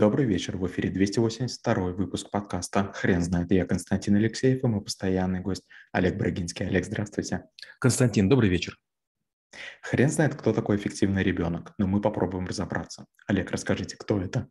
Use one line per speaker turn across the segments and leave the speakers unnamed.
Добрый вечер, в эфире 282 выпуск подкаста «Хрен знает». Я Константин Алексеев и мой постоянный гость Олег Брагинский. Олег, здравствуйте.
Константин, добрый вечер.
Хрен знает, кто такой эффективный ребенок, но мы попробуем разобраться. Олег, расскажите, кто это?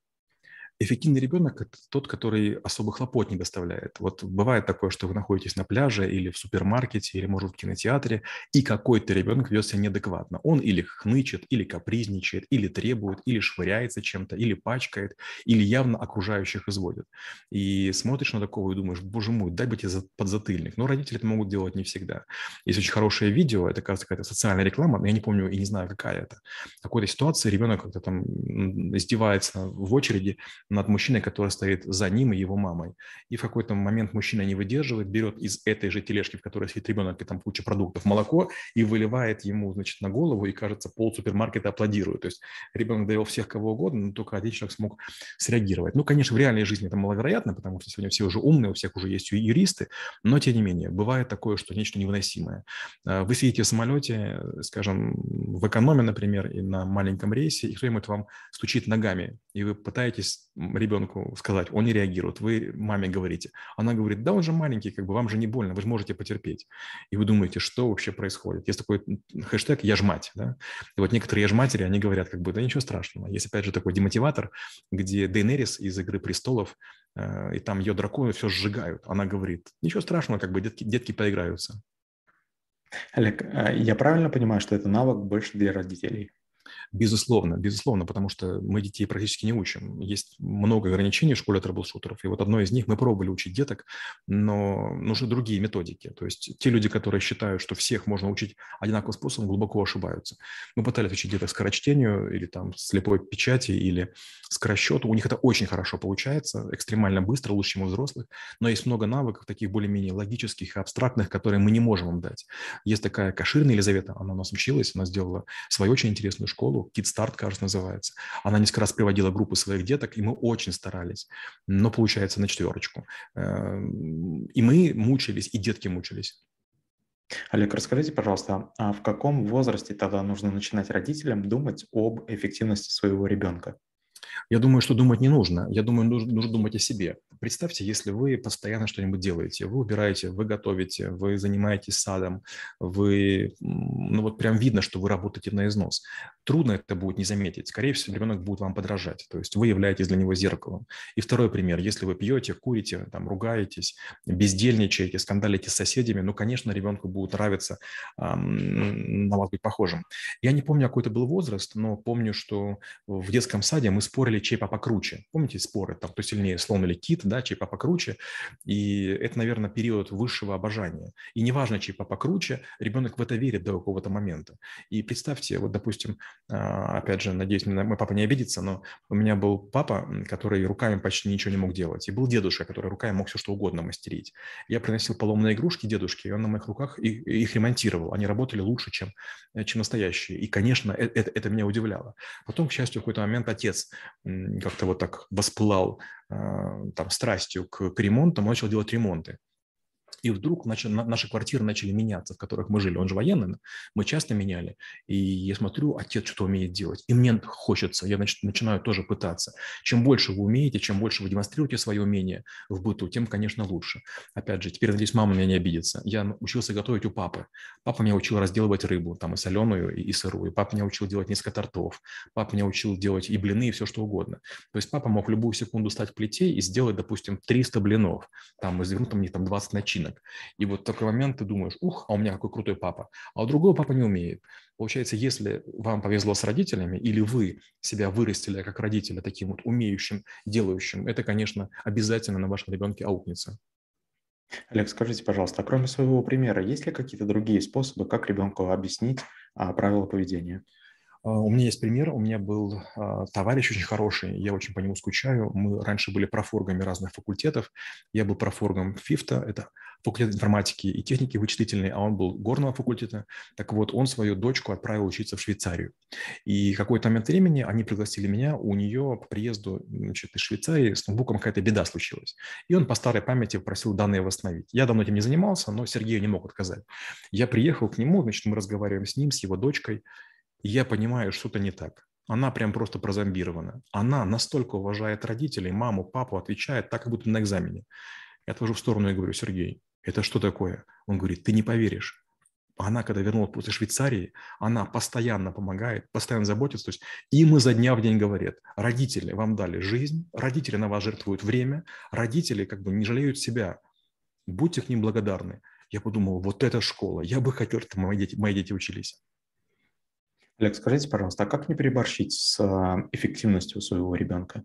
Эффективный ребенок – это тот, который особо хлопот не доставляет. Вот бывает такое, что вы находитесь на пляже или в супермаркете, или, может, в кинотеатре, и какой-то ребенок ведет себя неадекватно. Он или хнычет, или капризничает, или требует, или швыряется чем-то, или пачкает, или явно окружающих изводит. И смотришь на такого и думаешь, боже мой, дай бы тебе подзатыльник. Но родители это могут делать не всегда. Есть очень хорошее видео, это, кажется, какая-то социальная реклама, но я не помню и не знаю, какая это. В какой-то ситуации ребенок как-то там издевается в очереди, над мужчиной, который стоит за ним и его мамой. И в какой-то момент мужчина не выдерживает, берет из этой же тележки, в которой сидит ребенок, и там куча продуктов, молоко, и выливает ему, значит, на голову, и, кажется, пол супермаркета аплодирует. То есть ребенок довел всех кого угодно, но только один человек смог среагировать. Ну, конечно, в реальной жизни это маловероятно, потому что сегодня все уже умные, у всех уже есть юристы, но, тем не менее, бывает такое, что нечто невыносимое. А, вы сидите в самолете, скажем, в экономе, например, и на маленьком рейсе, и кто-нибудь вам стучит ногами, и вы пытаетесь ребенку сказать, он не реагирует. Вы маме говорите. Она говорит, да он же маленький, как бы вам же не больно, вы же можете потерпеть. И вы думаете, что вообще происходит? Есть такой хэштег «я ж мать». Да? И вот некоторые «я ж матери», они говорят, как бы, да ничего страшного. Есть опять же такой демотиватор, где Дейнерис из «Игры престолов», э, и там ее драконы все сжигают. Она говорит, ничего страшного, как бы детки, детки поиграются.
Олег, а я правильно понимаю, что это навык больше для родителей?
Безусловно, безусловно, потому что мы детей практически не учим. Есть много ограничений в школе трэблшутеров, и вот одно из них мы пробовали учить деток, но нужны другие методики. То есть те люди, которые считают, что всех можно учить одинаковым способом, глубоко ошибаются. Мы пытались учить деток скорочтению или там слепой печати или скоросчету. У них это очень хорошо получается, экстремально быстро, лучше, чем у взрослых, но есть много навыков, таких более-менее логических и абстрактных, которые мы не можем им дать. Есть такая Каширная Елизавета, она у нас училась, она сделала свою очень интересную школу, Kid Start, кажется, называется. Она несколько раз приводила группы своих деток, и мы очень старались, но получается на четверочку. Эм, и мы мучились, и детки мучились.
Олег, расскажите, пожалуйста, а в каком возрасте тогда нужно начинать родителям думать об эффективности своего ребенка?
Я думаю, что думать не нужно. Я думаю, нужно, нужно думать о себе. Представьте, если вы постоянно что-нибудь делаете, вы убираете, вы готовите, вы занимаетесь садом, вы, ну вот прям видно, что вы работаете на износ. Трудно это будет не заметить. Скорее всего, ребенок будет вам подражать. То есть вы являетесь для него зеркалом. И второй пример. Если вы пьете, курите, там, ругаетесь, бездельничаете, скандалите с соседями, ну, конечно, ребенку будет нравиться эм, на вас быть похожим. Я не помню, какой это был возраст, но помню, что в детском саде мы спорили, чей папа круче. Помните споры, там, кто сильнее, слон или кит, да, чей папа круче. И это, наверное, период высшего обожания. И неважно, чей папа круче, ребенок в это верит до какого-то момента. И представьте, вот, допустим, а, опять же, надеюсь, мой папа не обидится, но у меня был папа, который руками почти ничего не мог делать. И был дедушка, который руками мог все что угодно мастерить. Я приносил поломные игрушки дедушке, и он на моих руках их, их ремонтировал. Они работали лучше, чем, э, чем настоящие. И, конечно, это, это, это меня удивляло. Потом, к счастью, в какой-то момент отец как-то вот так воспылал а, там, страстью к, к ремонтам, начал делать ремонты. И вдруг наши квартиры начали меняться, в которых мы жили. Он же военный, мы часто меняли. И я смотрю, отец что-то умеет делать. И мне хочется, я нач, начинаю тоже пытаться. Чем больше вы умеете, чем больше вы демонстрируете свое умение в быту, тем, конечно, лучше. Опять же, теперь, надеюсь, мама меня не обидится. Я учился готовить у папы. Папа меня учил разделывать рыбу, там и соленую, и, и сырую. Папа меня учил делать несколько тортов. Папа меня учил делать и блины, и все что угодно. То есть папа мог в любую секунду стать в плите и сделать, допустим, 300 блинов. Там, извернуть мне там 20 начинок рынок. И вот такой момент ты думаешь, ух, а у меня какой крутой папа, а у другого папа не умеет. Получается, если вам повезло с родителями, или вы себя вырастили как родителя таким вот умеющим, делающим, это, конечно, обязательно на вашем ребенке аукнется.
Олег, скажите, пожалуйста, а кроме своего примера, есть ли какие-то другие способы, как ребенку объяснить а, правила поведения?
А, у меня есть пример. У меня был а, товарищ очень хороший, я очень по нему скучаю. Мы раньше были профоргами разных факультетов. Я был профоргом ФИФТа, это факультет информатики и техники вычислительной, а он был горного факультета. Так вот, он свою дочку отправил учиться в Швейцарию. И какой-то момент времени они пригласили меня, у нее по приезду значит, из Швейцарии с ноутбуком какая-то беда случилась. И он по старой памяти просил данные восстановить. Я давно этим не занимался, но Сергею не мог отказать. Я приехал к нему, значит, мы разговариваем с ним, с его дочкой, я понимаю, что-то не так. Она прям просто прозомбирована. Она настолько уважает родителей, маму, папу, отвечает так, как будто на экзамене. Я отвожу в сторону и говорю, Сергей, это что такое? Он говорит, ты не поверишь. Она, когда вернулась после Швейцарии, она постоянно помогает, постоянно заботится. То есть им изо дня в день говорят, родители вам дали жизнь, родители на вас жертвуют время, родители как бы не жалеют себя. Будьте к ним благодарны. Я подумал, вот эта школа, я бы хотел, чтобы мои дети, мои дети учились.
Олег, скажите, пожалуйста, а как не переборщить с а, эффективностью своего ребенка?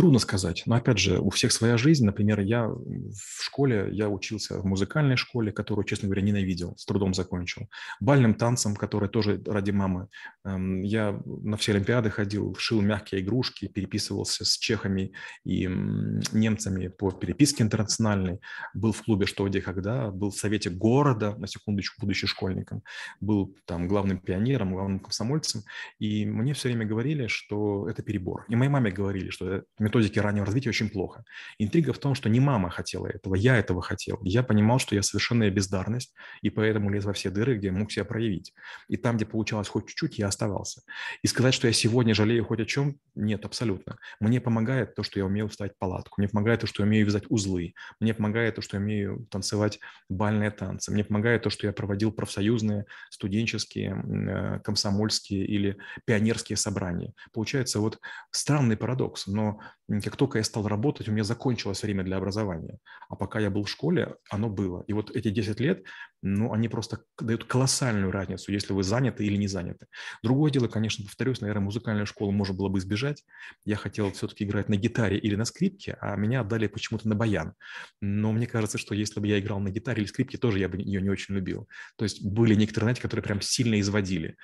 Трудно сказать. Но опять же, у всех своя жизнь. Например, я в школе, я учился в музыкальной школе, которую, честно говоря, ненавидел, с трудом закончил. Бальным танцем, который тоже ради мамы. Эм, я на все Олимпиады ходил, шил мягкие игрушки, переписывался с чехами и немцами по переписке интернациональной. Был в клубе «Что, где, когда», был в совете города, на секундочку, будучи школьником. Был там главным пионером, главным комсомольцем. И мне все время говорили, что это перебор. И моей маме говорили, что методики раннего развития очень плохо. Интрига в том, что не мама хотела этого, я этого хотел. Я понимал, что я совершенная бездарность, и поэтому лез во все дыры, где мог себя проявить. И там, где получалось хоть чуть-чуть, я оставался. И сказать, что я сегодня жалею хоть о чем, нет, абсолютно. Мне помогает то, что я умею вставить палатку, мне помогает то, что я умею вязать узлы, мне помогает то, что я умею танцевать бальные танцы, мне помогает то, что я проводил профсоюзные, студенческие, э, комсомольские или пионерские собрания. Получается вот странный парадокс, но как только я стал работать, у меня закончилось время для образования. А пока я был в школе, оно было. И вот эти 10 лет, ну, они просто дают колоссальную разницу, если вы заняты или не заняты. Другое дело, конечно, повторюсь, наверное, музыкальную школу можно было бы избежать. Я хотел все-таки играть на гитаре или на скрипке, а меня отдали почему-то на баян. Но мне кажется, что если бы я играл на гитаре или скрипке, тоже я бы ее не очень любил. То есть были некоторые, знаете, которые прям сильно изводили.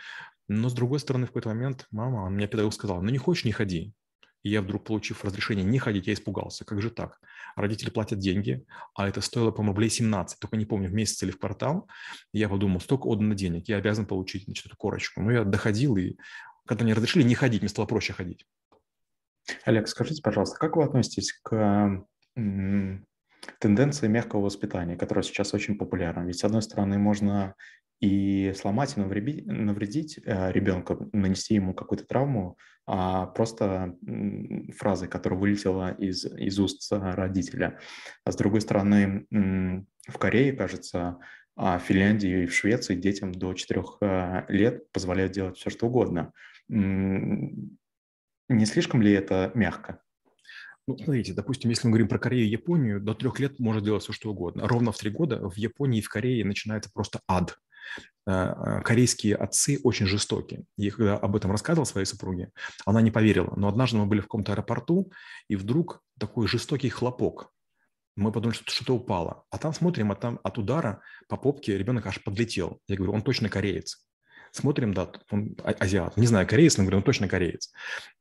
Но, с другой стороны, в какой-то момент мама, мне педагог сказал, ну не хочешь, не ходи. И я вдруг, получив разрешение не ходить, я испугался. Как же так? Родители платят деньги, а это стоило, по-моему, рублей 17, только не помню, в месяц или в квартал. Я подумал, столько отдано денег, я обязан получить значит, эту корочку. Но я доходил, и когда мне разрешили не ходить, мне стало проще ходить.
Олег, скажите, пожалуйста, как вы относитесь к тенденции мягкого воспитания, которая сейчас очень популярна? Ведь, с одной стороны, можно и сломать и навредить, навредить э, ребенку, нанести ему какую-то травму, а просто фразой, которая вылетела из, из уст родителя. А с другой стороны, в Корее, кажется, а в Финляндии и в Швеции детям до 4 э, лет позволяют делать все, что угодно. Не слишком ли это мягко?
Ну, смотрите, допустим, если мы говорим про Корею и Японию, до трех лет можно делать все, что угодно. Ровно в три года в Японии и в Корее начинается просто ад. Э, корейские отцы очень жестокие. Я когда об этом рассказывал своей супруге, она не поверила. Но однажды мы были в каком-то аэропорту, и вдруг такой жестокий хлопок. Мы подумали, что что-то упало. А там смотрим, а там от удара по попке ребенок аж подлетел. Я говорю, он точно кореец. Смотрим, да, он а, азиат. Не знаю, кореец, но говорю, он точно кореец.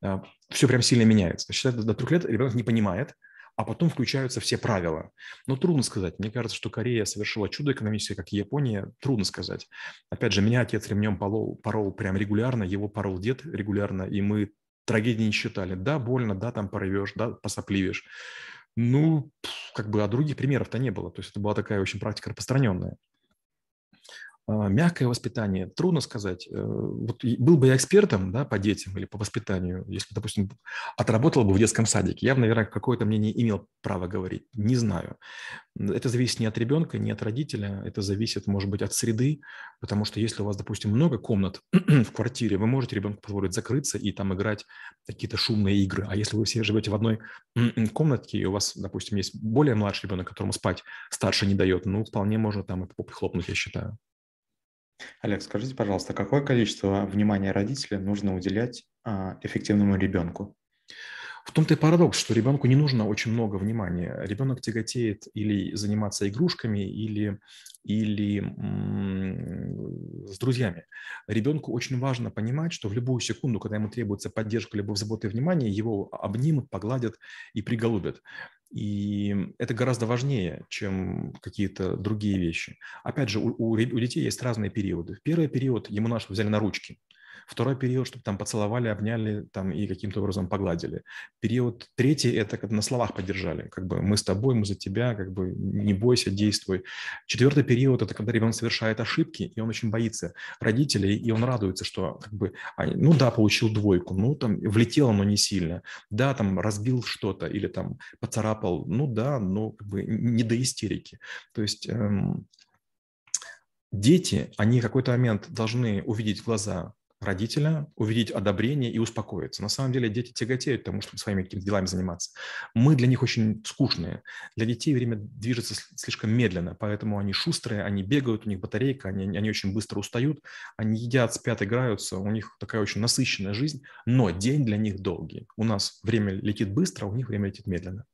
Э, Все прям сильно меняется. Считаю, до трех лет ребенок не понимает, а потом включаются все правила. Но трудно сказать. Мне кажется, что Корея совершила чудо экономическое, как и Япония. Трудно сказать. Опять же, меня отец ремнем порол, порол прям регулярно, его порол дед регулярно, и мы трагедии не считали. Да, больно, да, там порвешь, да, посопливешь. Ну, как бы, а других примеров-то не было. То есть это была такая очень практика распространенная. А, мягкое воспитание, трудно сказать. Э, вот был бы я экспертом да, по детям или по воспитанию, если, допустим, отработал бы в детском садике, я бы, наверное, какое-то мнение имел право говорить. Не знаю. Это зависит не от ребенка, не от родителя, это зависит, может быть, от среды, потому что если у вас, допустим, много комнат в квартире, вы можете ребенку позволить закрыться и там играть какие-то шумные игры. А если вы все живете в одной комнатке, и у вас, допустим, есть более младший ребенок, которому спать старше не дает, ну, вполне можно там и хлопнуть, я считаю.
Олег, скажите, пожалуйста, какое количество внимания родителя нужно уделять а, эффективному ребенку?
В том-то и парадокс, что ребенку не нужно очень много внимания. Ребенок тяготеет или заниматься игрушками, или, или с друзьями. Ребенку очень важно понимать, что в любую секунду, когда ему требуется поддержка, либо забота и внимание, его обнимут, погладят и приголубят. И это гораздо важнее, чем какие-то другие вещи. Опять же, у, у, у детей есть разные периоды. В первый период ему наши взяли на ручки. Второй период, чтобы там поцеловали, обняли там и каким-то образом погладили. Период третий – это как на словах поддержали. Как бы мы с тобой, мы за тебя, как бы не бойся, действуй. Четвертый период – это когда ребенок совершает ошибки, и он очень боится родителей, и он радуется, что как бы, ну да, получил двойку, ну там влетело, но не сильно. Да, там разбил что-то или там поцарапал, ну да, но как бы не до истерики. То есть эм, дети, они в какой-то момент должны увидеть глаза родителя, увидеть одобрение и успокоиться. На самом деле дети тяготеют тому, чтобы своими какими-то делами заниматься. Мы для них очень скучные. Для детей время движется слишком медленно, поэтому они шустрые, они бегают, у них батарейка, они, они очень быстро устают, они едят, спят, играются, у них такая очень насыщенная жизнь, но день для них долгий. У нас время летит быстро, у них время летит медленно.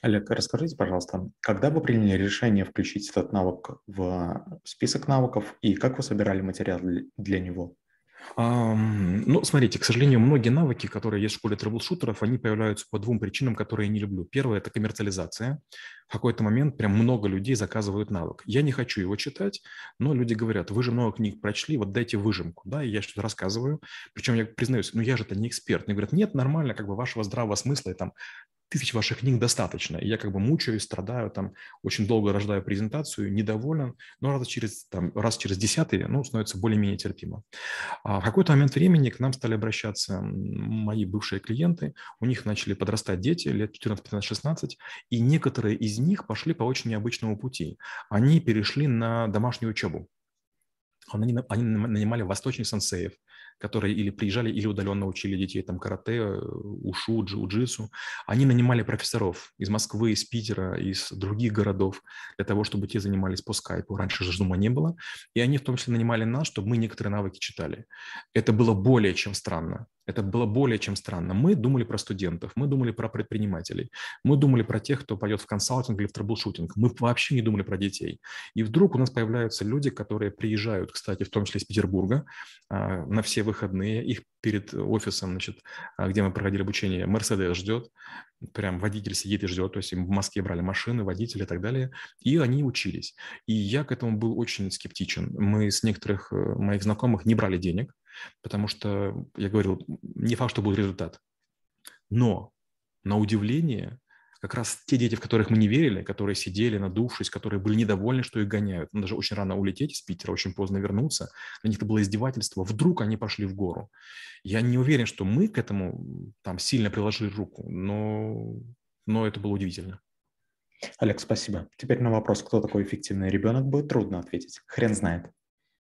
Олег, расскажите, пожалуйста, когда вы приняли решение включить этот навык в список навыков и как вы собирали материал для него?
Ну, смотрите, к сожалению, многие навыки, которые есть в школе трэблшутеров, они появляются по двум причинам, которые я не люблю. Первое – это коммерциализация. В какой-то момент прям много людей заказывают навык. Я не хочу его читать, но люди говорят, вы же много книг прочли, вот дайте выжимку. Да, и я что-то рассказываю. Причем я признаюсь, ну я же это не эксперт. Мне говорят, нет, нормально, как бы вашего здравого смысла и там тысяч ваших книг достаточно. И я как бы мучаюсь, страдаю, там очень долго рождаю презентацию, недоволен, но раз через, там, раз через десятый, ну, становится более-менее терпимо. А в какой-то момент времени к нам стали обращаться мои бывшие клиенты, у них начали подрастать дети лет 14, 15, 16, и некоторые из них пошли по очень необычному пути. Они перешли на домашнюю учебу. Они, они нанимали восточных сенсеев, которые или приезжали, или удаленно учили детей там карате, э, ушу, джиу-джитсу. Они нанимали профессоров из Москвы, из Питера, из других городов для того, чтобы те занимались по скайпу. Раньше же зума не было. И они в том числе нанимали нас, чтобы мы некоторые навыки читали. Это было более чем странно. Это было более чем странно. Мы думали про студентов, мы думали про предпринимателей, мы думали про тех, кто пойдет в консалтинг или в troubleshooting. Мы вообще не думали про детей. И вдруг у нас появляются люди, которые приезжают, кстати, в том числе из Петербурга, а, на все выходные. Их перед офисом, значит, а, где мы проходили обучение, Мерседес ждет, прям водитель сидит и ждет, то есть им в Москве брали машины, водители и так далее, и они учились. И я к этому был очень скептичен. Мы с некоторых э, моих знакомых не брали денег, потому что, я говорил, не факт, что будет результат. Но, на удивление, как раз те дети, в которых мы не верили, которые сидели, надувшись, которые были недовольны, что их гоняют, ну, даже очень рано улететь из Питера, очень поздно вернуться, на них это было издевательство, вдруг они пошли в гору. Я не уверен, что мы к этому там сильно приложили руку, но, но это было удивительно.
Олег, спасибо. Теперь на вопрос, кто такой эффективный ребенок, будет трудно ответить. Хрен знает.